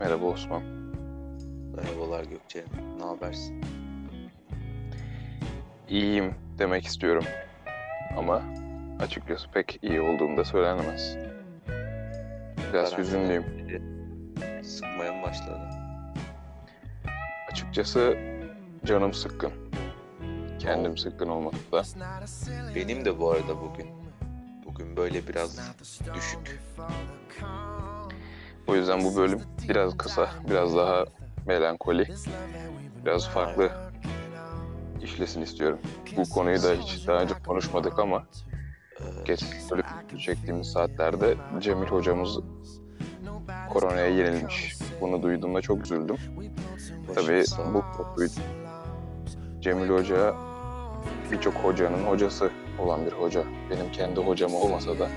Merhaba Osman. Merhabalar Gökçe. Ne habersin? İyiyim demek istiyorum. Ama açıkçası pek iyi olduğum da söylenemez. Biraz Karantina hüzünlüyüm. Sıkmaya mı başladı? Açıkçası canım sıkkın. Kendim sıkkın olmakta da. Benim de bu arada bugün. Bugün böyle biraz düşük. O yüzden bu bölüm biraz kısa, biraz daha melankoli, biraz farklı işlesin istiyorum. Bu konuyu da hiç daha önce konuşmadık ama Ee, geç bölüm çektiğimiz saatlerde Cemil hocamız koronaya yenilmiş. Bunu duyduğumda çok üzüldüm. Tabii bu konuyu Cemil Hoca birçok hocanın hocası olan bir hoca. Benim kendi hocam olmasa da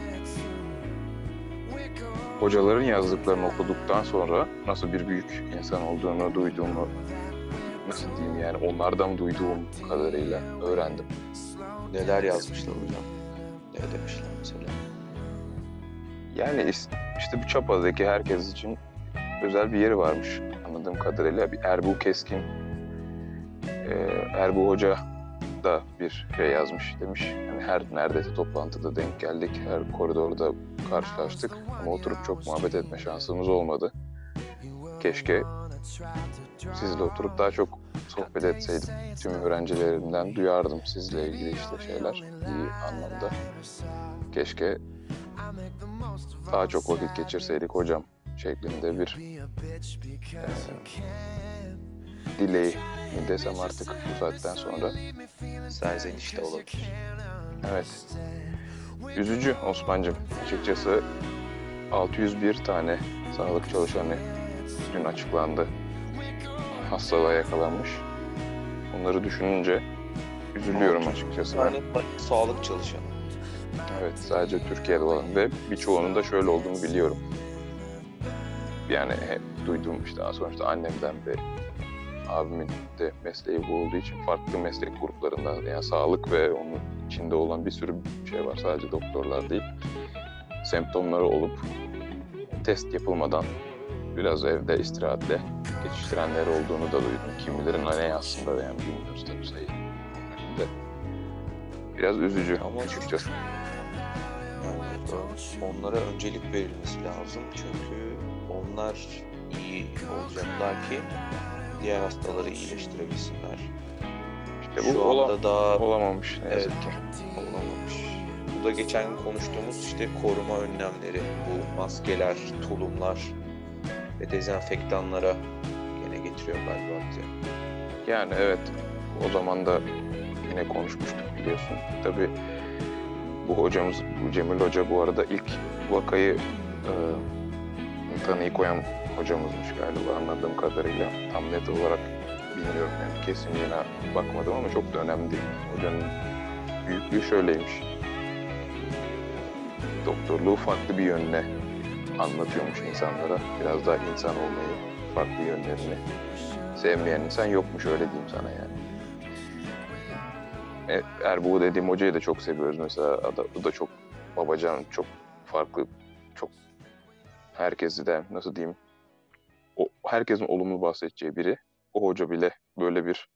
hocaların yazdıklarını okuduktan sonra nasıl bir büyük insan olduğunu duyduğumu nasıl diyeyim yani onlardan duyduğum kadarıyla öğrendim. Neler yazmışlar hocam? Ne demişler mesela? Yani işte bu Çapa'daki herkes için özel bir yeri varmış anladığım kadarıyla. Bir Erbu Keskin, Erbu Hoca da bir şey yazmış demiş. Yani her neredeyse toplantıda denk geldik, her koridorda karşılaştık ama oturup çok muhabbet etme şansımız olmadı. Keşke sizle oturup daha çok sohbet etseydim. Tüm öğrencilerimden duyardım sizle ilgili işte şeyler iyi anlamda. Keşke daha çok vakit geçirseydik hocam şeklinde bir e, dileği mi desem artık bu saatten sonra. Serzeniş de olabilir. Evet. Üzücü Osman'cığım. Açıkçası 601 tane sağlık çalışanı dün açıklandı. Hastalığa yakalanmış. Onları düşününce üzülüyorum açıkçası. Yani sağlık çalışanı. Evet sadece Türkiye'de olan ve birçoğunun da şöyle olduğunu biliyorum. Yani hep duyduğum işte sonuçta annemden ve abimin de mesleği bu olduğu için farklı meslek gruplarından yani sağlık ve onun içinde olan bir sürü şey var. Sadece doktorlar değil. Semptomları olup test yapılmadan biraz evde istirahatle geçiştirenler olduğunu da duydum. Kimilerin ne aslında yani bilmiyoruz tabii sayı. De. Biraz üzücü Ama- açıkçası. Onlara öncelik verilmesi lazım. Çünkü onlar iyi olacaklar ki diğer hastaları iyileştirebilsinler. İşte bu Şu ola- anda daha olamamış ne yazık Evet. ki. olamamış. Bu da geçen gün konuştuğumuz işte koruma önlemleri, bu maskeler, tulumlar ve dezenfektanlara gene getiriyor galiba bize. Yani evet o zaman da yine konuşmuştuk biliyorsun. Tabii bu hocamız, bu Cemil Hoca bu arada ilk vakayı e, tanıyı koyan hocamızmış galiba anladığım kadarıyla. Tam net olarak bilmiyorum yani kesinliğine bakmadım ama çok da önemli değil. Hocanın büyüklüğü şöyleymiş. Doktorluğu farklı bir yönle anlatıyormuş insanlara. Biraz daha insan olmayı, farklı yönlerini sevmeyen insan yokmuş öyle diyeyim sana yani. E, Erbuğ dediğim hocayı da çok seviyoruz mesela. Ada- O da çok babacan, çok farklı, çok herkesi de nasıl diyeyim o, herkesin olumlu bahsedeceği biri. O hoca bile böyle bir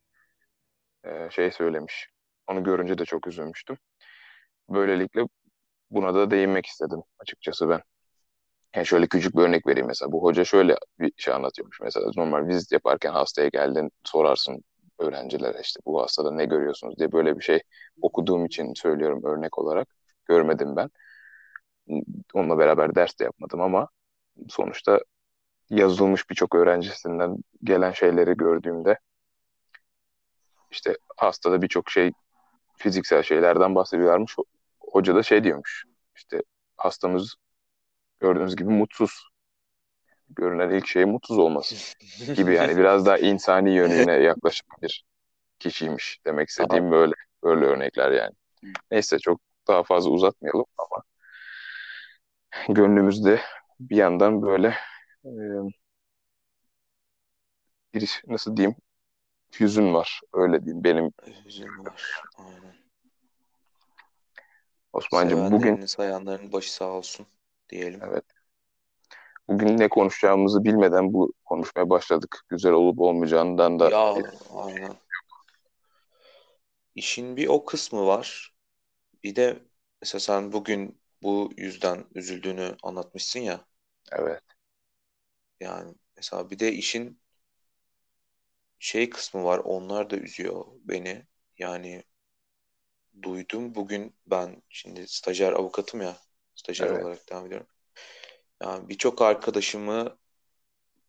e, şey söylemiş. Onu görünce de çok üzülmüştüm. Böylelikle buna da değinmek istedim açıkçası ben. Yani şöyle küçük bir örnek vereyim mesela. Bu hoca şöyle bir şey anlatıyormuş. Mesela normal vizit yaparken hastaya geldin sorarsın öğrencilere işte bu hastada ne görüyorsunuz diye böyle bir şey okuduğum için söylüyorum örnek olarak. Görmedim ben. Onunla beraber ders de yapmadım ama sonuçta yazılmış birçok öğrencisinden gelen şeyleri gördüğümde işte hastada birçok şey fiziksel şeylerden bahsediyorlarmış. Hoca da şey diyormuş. İşte hastamız gördüğünüz gibi mutsuz. Görünen ilk şey mutsuz olması gibi yani biraz daha insani yönüne yaklaşık bir kişiymiş demek istediğim böyle böyle örnekler yani. Neyse çok daha fazla uzatmayalım ama gönlümüzde bir yandan böyle e, bir nasıl diyeyim hüzün var öyle diyeyim benim Hüzün var. Aynen. Osman'cığım bugün sayanların başı sağ olsun diyelim. evet bugün ne konuşacağımızı bilmeden bu konuşmaya başladık. Güzel olup olmayacağından da Ya aynen. İşin bir o kısmı var. Bir de mesela sen bugün bu yüzden üzüldüğünü anlatmışsın ya. evet Yani mesela bir de işin şey kısmı var. Onlar da üzüyor beni. Yani duydum bugün ben şimdi stajyer avukatım ya. Stajyer evet olarak devam ediyorum. Yani birçok arkadaşımı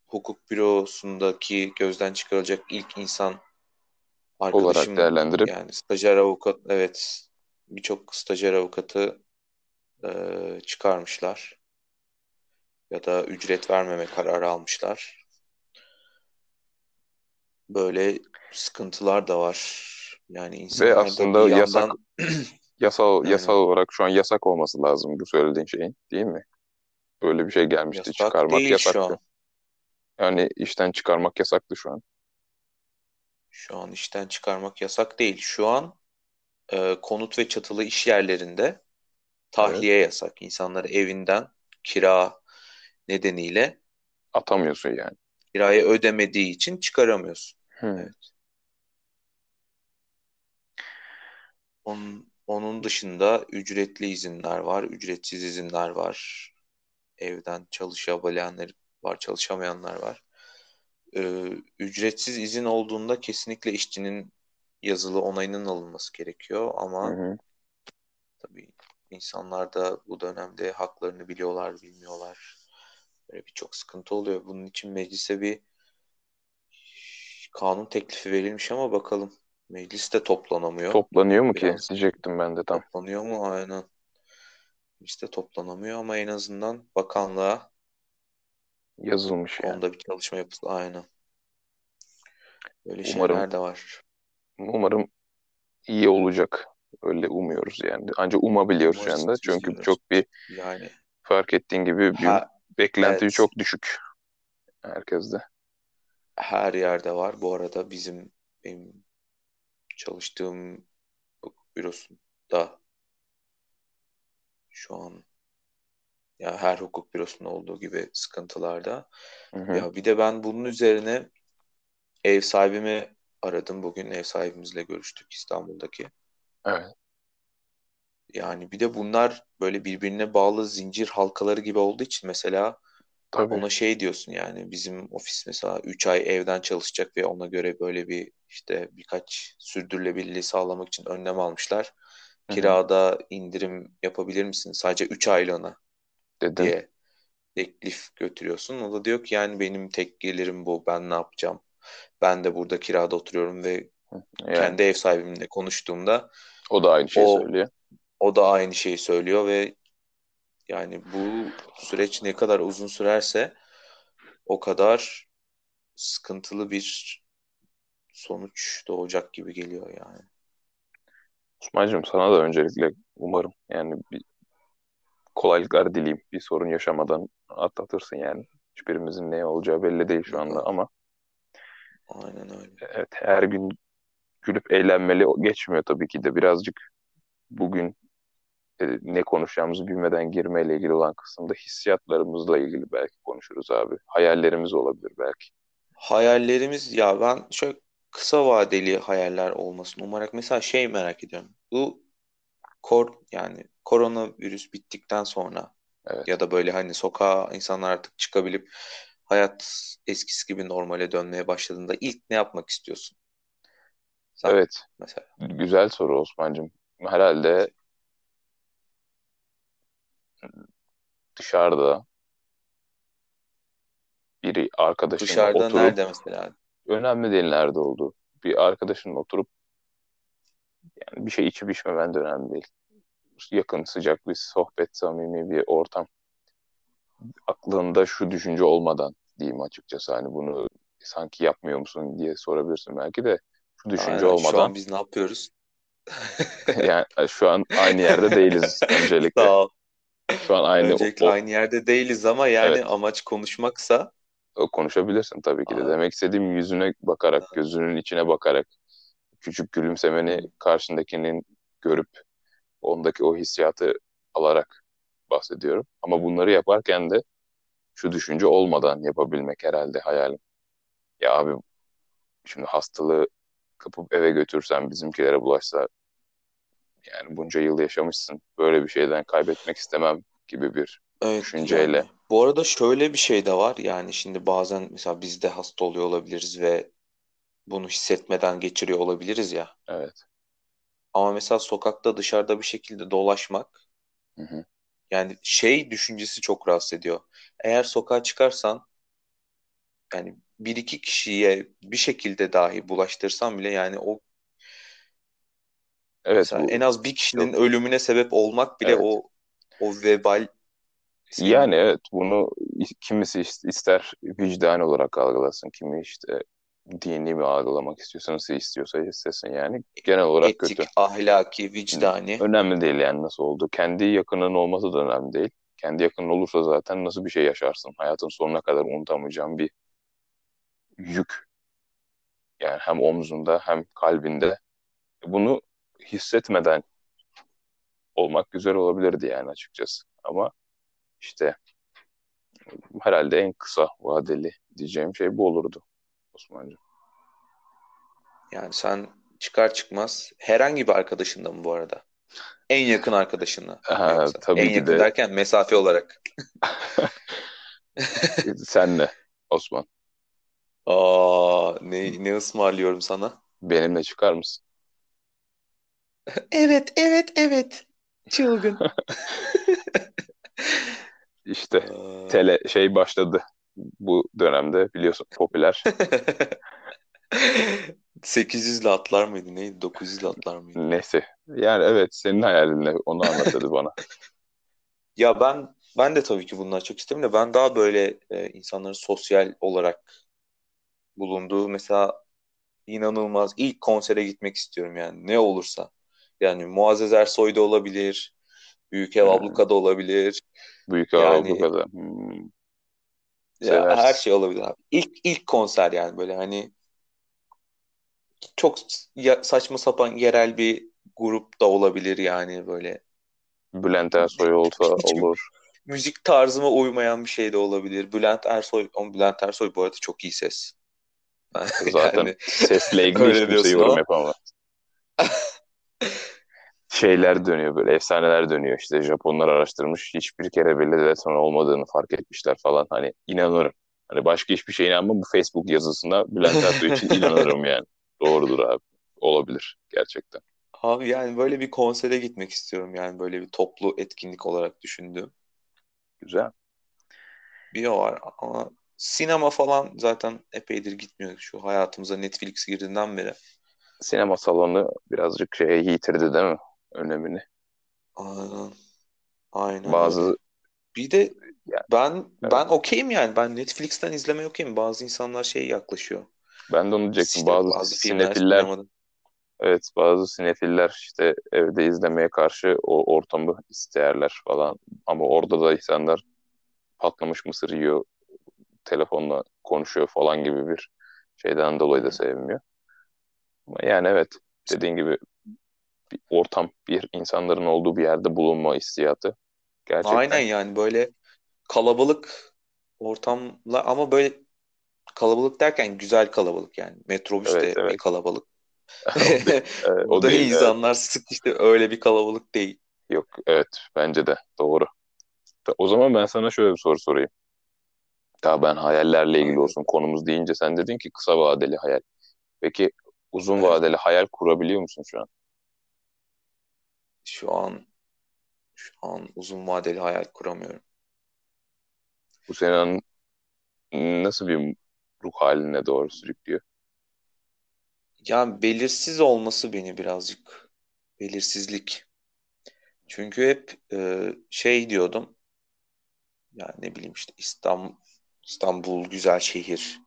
hukuk bürosundaki gözden çıkarılacak ilk insan olarak arkadaşım değerlendirip yani stajyer avukat evet birçok stajyer avukatı e, çıkarmışlar ya da ücret vermeme kararı almışlar. Böyle sıkıntılar da var. Yani ve insanlar da aslında bir yasak yandan yasal yasal olarak şu an yasak olması lazım bu söylediğin şeyin değil mi? Böyle bir şey gelmişti yasak çıkarmak değil şu yasaktı. an. Yani işten çıkarmak yasaktı şu an. Şu an işten çıkarmak yasak değil. Şu an e, konut ve çatılı iş yerlerinde Evet. tahliye yasak. İnsanları evinden kira nedeniyle Atamıyorsun yani. kirayı ödemediği için çıkaramıyorsun. Hmm. Evet. Onun, onun dışında ücretli izinler var, ücretsiz izinler var. Evden çalışabilenler var, çalışamayanlar var. Ee, ücretsiz izin olduğunda kesinlikle işçinin yazılı onayının alınması gerekiyor Hı ama hı. tabii insanlar da bu dönemde haklarını biliyorlar, bilmiyorlar. Böyle birçok sıkıntı oluyor. Bunun için meclise bir kanun teklifi verilmiş ama bakalım. Meclis de toplanamıyor. Toplanıyor mu ki? Biraz Diyecektim ben de tam. toplanıyor mu? Aynen. Meclis de toplanamıyor ama en azından bakanlığa Yazılmış yani. konuda bir çalışma yapıldı. Aynen. Böyle Umarım şeyler de var. umarım iyi olacak. Öyle umuyoruz yani. Ancak umabiliyoruz şu Umarız, anda. Çünkü üzülüyoruz. çok bir Yani fark ettiğin gibi bir ha, beklenti evet çok düşük herkeste. her yerde var. Bu arada bizim benim çalıştığım hukuk bürosunda şu an ya her hukuk bürosunda olduğu gibi sıkıntılarda. Hı hı. Ya bir de ben bunun üzerine ev sahibimi aradım. Bugün ev sahibimizle görüştük İstanbul'daki. Evet. Yani bir de bunlar böyle birbirine bağlı zincir halkaları gibi olduğu için mesela Tabii. ona şey diyorsun yani bizim ofis mesela 3 ay evden çalışacak ve ona göre böyle bir işte birkaç sürdürülebilirliği sağlamak için önlem almışlar. Hı hı. Kirada indirim yapabilir misin sadece 3 aylığına Dedin. diye teklif götürüyorsun. O da diyor ki yani benim tek gelirim bu ben ne yapacağım? Ben de burada kirada oturuyorum ve Yani kendi ev sahibimle konuştuğumda o da aynı şeyi o söylüyor. O da aynı şeyi söylüyor ve yani bu süreç ne kadar uzun sürerse o kadar sıkıntılı bir sonuç doğacak gibi geliyor yani. Osman'cığım sana da öncelikle umarım yani bir kolaylıklar dileyim. Bir sorun yaşamadan atlatırsın yani. Hiçbirimizin ne olacağı belli değil şu anda ama aynen öyle. evet her gün gülüp eğlenmeli geçmiyor tabii ki de birazcık bugün e, ne konuşacağımızı bilmeden girmeyle ilgili olan kısımda hissiyatlarımızla ilgili belki konuşuruz abi. Hayallerimiz olabilir belki. Hayallerimiz ya ben şöyle kısa vadeli hayaller olmasını umarak mesela şey merak ediyorum. Bu kor yani koronavirüs bittikten sonra Evet. ya da böyle hani sokağa insanlar artık çıkabilip hayat eskisi gibi normale dönmeye başladığında ilk ne yapmak istiyorsun? Sen Evet. mesela. Güzel soru Osman'cığım. Herhalde dışarıda bir arkadaşınla Dışarıda oturup nerede mesela? önemli değil nerede olduğu. Bir arkadaşınla oturup yani bir şey içip içmemen de önemli değil. Yakın, sıcak bir sohbet, samimi bir ortam. Aklında şu düşünce olmadan diyeyim açıkçası. Hani bunu sanki yapmıyor musun diye sorabilirsin belki de şu düşünce Aynen şu olmadan an biz ne yapıyoruz? yani şu an aynı yerde değiliz öncelikle. Sağ ol. Şu an aynı Öncelikle o- aynı yerde değiliz ama yani evet amaç konuşmaksa o konuşabilirsin tabii ki de. aa, Demek istediğim yüzüne bakarak, gözünün içine bakarak, küçük gülümsemeni karşındakinin görüp ondaki o hissiyatı alarak bahsediyorum. Ama bunları yaparken de şu düşünce olmadan yapabilmek herhalde hayalim. Ya abi şimdi hastalığı kapıp eve götürsen bizimkilere bulaşsa yani bunca yıl yaşamışsın. Böyle bir şeyden kaybetmek istemem gibi bir Evet düşünceyle. yani. Bu arada şöyle bir şey de var. Yani şimdi bazen mesela biz de hasta oluyor olabiliriz ve bunu hissetmeden geçiriyor olabiliriz ya. Evet. Ama mesela sokakta dışarıda bir şekilde dolaşmak Hı hı. yani şey düşüncesi çok rahatsız ediyor. Eğer sokağa çıkarsan yani bir iki kişiye bir şekilde dahi bulaştırsan bile yani o Evet mesela en bu az bir kişinin çok ölümüne sebep olmak bile evet. o o vebal Yani evet bunu kimisi is- ister vicdani olarak algılasın, kimi işte dini mi algılamak istiyorsa nasıl istiyorsa istesin yani genel olarak kötü. etik, ahlaki, vicdani Önemli değil yani nasıl oldu. Kendi yakının olması da önemli değil. Kendi yakının olursa zaten nasıl bir şey yaşarsın. Hayatın sonuna kadar unutamayacağın bir yük. Yani hem omzunda hem kalbinde. Bunu hissetmeden olmak güzel olabilirdi yani açıkçası. Ama işte herhalde en kısa vadeli diyeceğim şey bu olurdu Osman'cığım. yani sen çıkar çıkmaz herhangi bir arkadaşınla mı bu arada? En yakın arkadaşınla Ha, yoksa? En tabii ki yakın de derken mesafe olarak. senle Osman. Aa, ne, ne ısmarlıyorum sana? Benimle çıkar mısın? Evet, evet, evet. Çılgın. İşte Aa. tele şey başladı bu dönemde biliyorsun popüler. 800'le atlar mıydı? Neydi? 900'le atlar mıydı? Neyse. Yani evet senin hayalinle onu anlat hadi bana. Ya ben ben de tabii ki bundan çok isterim de ben daha böyle e, insanların sosyal olarak bulunduğu mesela inanılmaz ilk konsere gitmek istiyorum yani ne olursa. Yani Muazzez Ersoy'da olabilir, Büyük Ev Hmm, Abluka'da olabilir. Büyük Ağa Yani Abluka'da. Hmm, ya her şey olabilir abi. İlk ilk konser yani böyle hani çok saçma sapan yerel bir grup da olabilir yani böyle Bülent Ersoy olsa olur. müzik tarzıma uymayan bir şey de olabilir. Bülent Ersoy, Bülent Ersoy bu arada çok iyi ses. Zaten Yani sesle ilgili hiç öyle kimse diyorsun yorum ama yapamaz. Şeyler dönüyor böyle efsaneler dönüyor işte Japonlar araştırmış hiçbir kere bile deton olmadığını fark etmişler falan hani inanırım. Hani başka hiçbir şeye inanmam bu Facebook yazısına Bülent Ersoy için inanırım yani. Doğrudur abi. Olabilir gerçekten. abi yani böyle bir konsere gitmek istiyorum yani böyle bir toplu etkinlik olarak düşündüğüm. Güzel. Bir o var ama sinema falan zaten epeydir gitmiyor şu hayatımıza Netflix girdiğinden beri. Sinema salonu birazcık şeye yitirdi değil mi? Önemini. Aynen, aynen. Bazı Bir de yani ben evet. ben okeyim yani ben Netflix'ten izlemeye okeyim. Bazı insanlar şey yaklaşıyor. Ben de onu diyecektim. İşte Bazı bazı sinefiller evet bazı sinefiller işte evde izlemeye karşı o ortamı isterler falan. Ama orada da insanlar patlamış mısır yiyor, telefonla konuşuyor falan gibi bir şeyden dolayı da sevmiyor. Ama yani evet dediğin gibi bir ortam, bir insanların olduğu bir yerde bulunma hissiyatı Aynen gerçekten yani böyle kalabalık ortamla ama böyle kalabalık derken güzel kalabalık yani. evet Metrobüste bir evet kalabalık. o, Burada değil evet insanlar sık işte öyle bir kalabalık değil. yok evet bence de doğru. O zaman ben sana şöyle bir soru sorayım. Daha ben hayallerle ilgili Aynen. olsun konumuz deyince sen dedin ki kısa vadeli hayal. Peki uzun Evet. vadeli hayal kurabiliyor musun şu an? Şu an şu an uzun vadeli hayal kuramıyorum. Bu senin nasıl bir ruh haline doğru sürüklüyor? Yani belirsiz olması beni birazcık belirsizlik. Çünkü hep e, şey diyordum. Yani ne bileyim işte İstanbul, İstanbul güzel şehir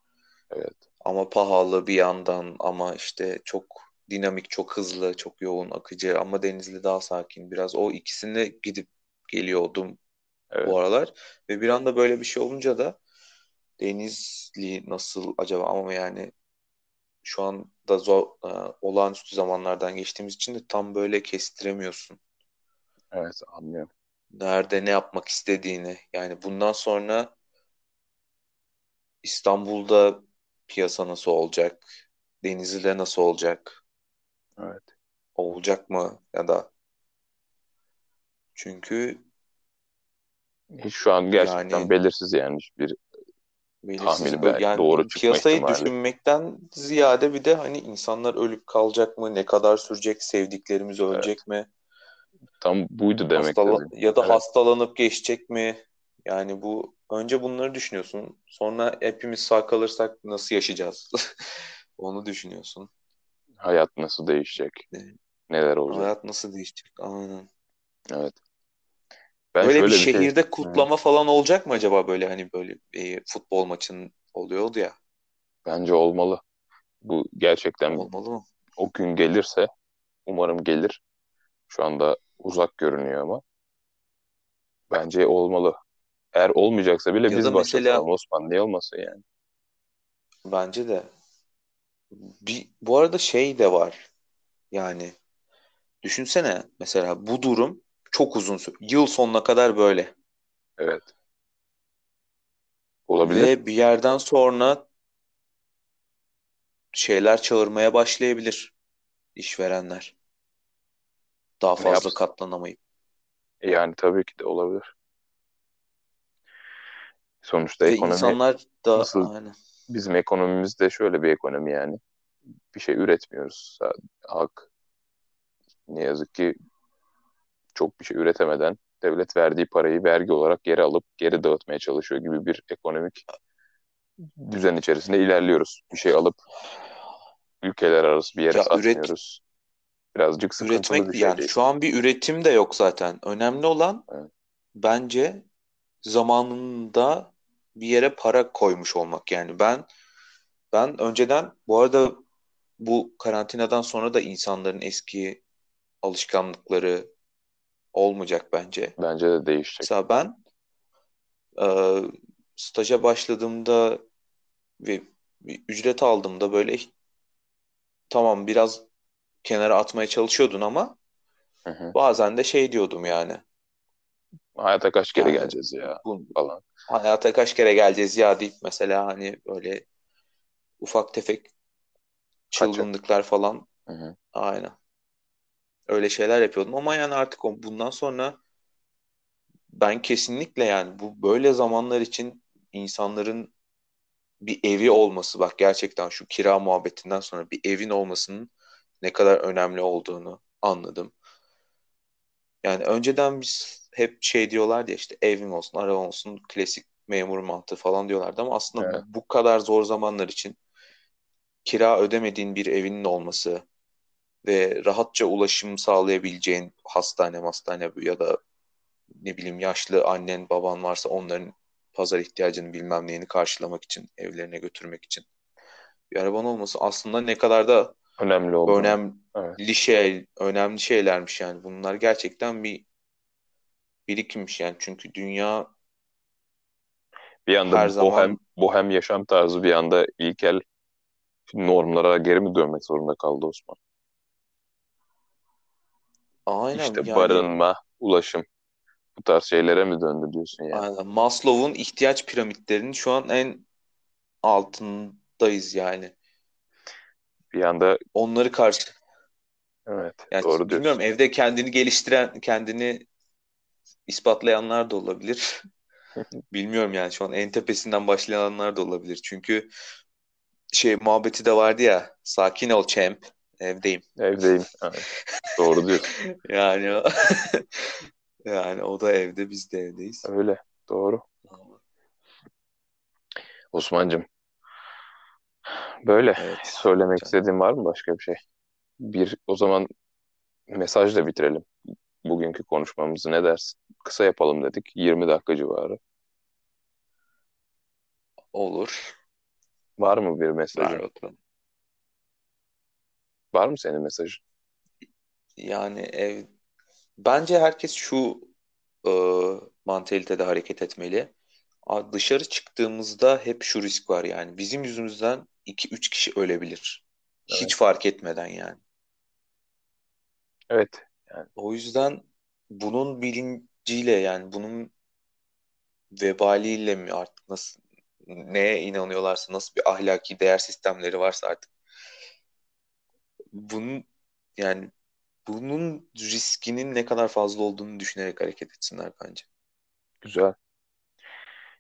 Evet, ama pahalı bir yandan ama işte çok dinamik, çok hızlı, çok yoğun, akıcı ama Denizli daha sakin. Biraz o ikisine gidip geliyordum evet. bu aralar ve bir anda böyle bir şey olunca da Denizli nasıl acaba ama yani şu anda zor, e, olağanüstü zamanlardan geçtiğimiz için de tam böyle kestiremiyorsun. Evet, anlıyorum. Nerede ne yapmak istediğini. Yani bundan sonra İstanbul'da piyasa nasıl olacak? Denizli'de nasıl olacak? Evet. Olacak mı ya da çünkü şu an gerçekten yani belirsiz yani hiçbir belirsiz tahmini belki yani doğru çıkma piyasayı ihtimali. düşünmekten ziyade bir de hani insanlar ölüp kalacak mı? Ne kadar sürecek? Sevdiklerimiz Evet. ölecek mi? Tam buydu demek Hastala ya da Evet. hastalanıp geçecek mi? Yani bu önce bunları düşünüyorsun. Sonra hepimiz sağ kalırsak nasıl yaşayacağız? Onu düşünüyorsun. Hayat nasıl değişecek? Evet. Neler olacak? Hayat nasıl değişecek? Aynen. Evet. Ben Böyle bir şey şehirde Hı. kutlama falan olacak mı acaba böyle hani böyle e, futbol maçın oluyordu ya. bence olmalı. Bu gerçekten Olmalı mı? o gün gelirse umarım gelir. Şu anda uzak görünüyor ama bence olmalı. Eğer olmayacaksa bile Ya biz başlatalım mesela Osman. Niye olmasın yani? bence de bir bu arada şey de var. Yani düşünsene mesela bu durum çok uzun süre. Yıl sonuna kadar böyle. Evet. Olabilir. Ve bir yerden sonra şeyler çağırmaya başlayabilir işverenler. Daha fazla yapsın? katlanamayıp. Yani tabii ki de olabilir. Sonuçta Ve ekonomi insanlar da nasıl aynen. bizim ekonomimiz de şöyle bir ekonomi yani. Bir şey üretmiyoruz. Halk ne yazık ki çok bir şey üretemeden devlet verdiği parayı vergi olarak geri alıp geri dağıtmaya çalışıyor gibi bir ekonomik düzen içerisinde ilerliyoruz. Bir şey alıp ülkeler arası bir yere Ya üret satmıyoruz. Birazcık sıkıntılı üretmek bir şey yani değil. şu an bir üretim de yok zaten. Önemli olan Evet. bence zamanında bir yere para koymuş olmak yani. Ben ben önceden bu arada bu karantinadan sonra da insanların eski alışkanlıkları olmayacak bence. Bence de değişecek. Mesela ben e, staja başladığımda ve bir ücret aldığımda böyle tamam biraz kenara atmaya çalışıyordun ama Hı hı. bazen de şey diyordum yani. Hayata kaç kere Yani geleceğiz ya bu falan. hayata kaç kere geleceğiz ya deyip mesela hani böyle ufak tefek Kaçak. çılgınlıklar falan Hı hı. aynen öyle şeyler yapıyordum ama yani artık o- bundan sonra ben kesinlikle yani bu böyle zamanlar için insanların bir evi olması bak gerçekten şu kira muhabbetinden sonra bir evin olmasının ne kadar önemli olduğunu anladım. Yani önceden biz hep şey diyorlardı ya işte evim olsun, arabam olsun, klasik memur mantığı falan diyorlardı ama aslında Evet. bu kadar zor zamanlar için kira ödemediğin bir evinin olması ve rahatça ulaşım sağlayabileceğin hastane, hastane ya da ne bileyim yaşlı annen, baban varsa onların pazar ihtiyacını bilmem neyini karşılamak için, evlerine götürmek için bir araban olması aslında ne kadar da Önemli. Evet. önemli şey, önemli şeylermiş yani. Bunlar gerçekten bir birikimmiş yani. Çünkü dünya Bir anda her bohem, zaman bohem yaşam tarzı bir anda ilkel normlara geri mi dönmek zorunda kaldı Osman? Aynen İşte yani barınma, ulaşım bu tarz şeylere mi döndü diyorsun yani? aynen Maslow'un ihtiyaç piramitlerinin şu an en altındayız yani. Bir anda Onları karşı evet yani doğru bilmiyorum diyorsun. evde kendini geliştiren, kendini ispatlayanlar da olabilir. Bilmiyorum yani şu an en tepesinden başlayanlar da olabilir. Çünkü şey muhabbeti de vardı ya sakin ol champ evdeyim. Evdeyim. Evet, doğru diyorsun. Yani o- yani o da evde biz de evdeyiz. Öyle. Doğru. Osman'cığım böyle Evet. söylemek Can. istediğin var mı başka bir şey? Bir o zaman mesajla bitirelim bugünkü konuşmamızı ne dersin? Kısa yapalım dedik. 20 dakika civarı. Olur. Var mı bir mesajın? bakalım. Var mı senin mesajın? Yani ev bence herkes şu e, mantalitede hareket etmeli. A- Dışarı çıktığımızda hep şu risk var yani. Bizim yüzümüzden 2-3 kişi ölebilir. Hiç Evet. fark etmeden yani. Evet. Yani O yüzden bunun bilinciyle yani bunun vebaliyle mi artık nasıl neye inanıyorlarsa, nasıl bir ahlaki değer sistemleri varsa artık bunun yani bunun riskinin ne kadar fazla olduğunu düşünerek hareket etsinler bence. Güzel.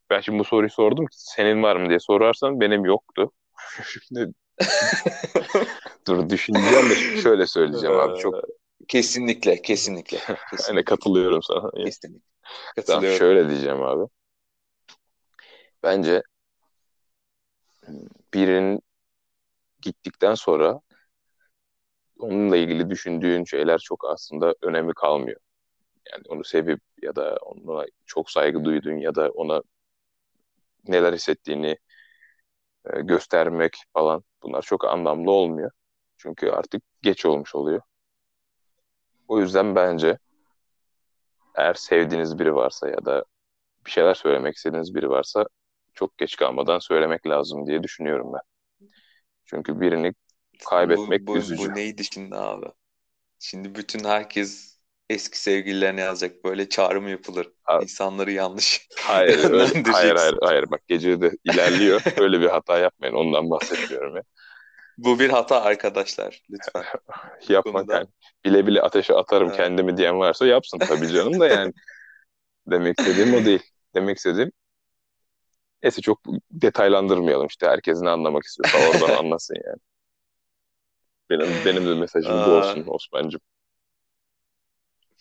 Ben şimdi bu soruyu sordum ki senin var mı diye sorarsan benim yoktu. Şimdi dur düşüneceğim de şöyle söyleyeceğim abi çok Kesinlikle, kesinlikle. hani Kesinlikle. katılıyorum sana. Kesinlikle. Tamam Katılıyorum. şöyle diyeceğim abi. Bence birinin gittikten sonra onunla ilgili düşündüğün şeyler çok aslında önemi kalmıyor. Yani onu sevip ya da ona çok saygı duyduğun ya da ona neler hissettiğini e, göstermek falan bunlar çok anlamlı olmuyor. Çünkü artık geç olmuş oluyor. O yüzden bence eğer sevdiğiniz biri varsa ya da bir şeyler söylemek istediğiniz biri varsa çok geç kalmadan söylemek lazım diye düşünüyorum ben. Çünkü birini kaybetmek Bu, bu, üzücü. bu neydi şimdi abi? Şimdi bütün herkes eski sevgililerine yazacak. Böyle çağrı mı yapılır? Ha- İnsanları yanlış Hayır, öyle, hayır, hayır, hayır. Bak gece de ilerliyor. Öyle bir hata yapmayın. Ondan bahsetmiyorum ya. Bu bir hata arkadaşlar. Lütfen. Konuda- yani. Bile bile ateşe atarım Evet. kendimi diyen varsa yapsın tabii canım da yani. Demek istediğim o değil. Demek istediğim neyse çok detaylandırmayalım işte. Herkes ne anlamak istiyorsa oradan anlasın yani. Benim, benim de mesajım bu Aa. olsun Osman'cığım.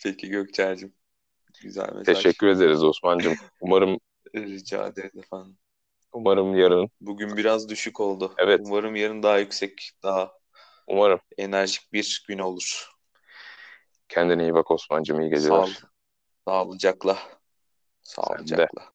Peki Gökçer'cim. Güzel mesaj. Teşekkür ederiz Osman'cığım. Umarım Rica ederiz efendim. umarım yarın Bugün biraz düşük oldu. Evet. Umarım yarın daha yüksek, daha umarım enerjik bir gün olur. kendine iyi bak Osman'cığım iyi geceler. Sağ ol. Sağlıcakla. Sağlıcakla.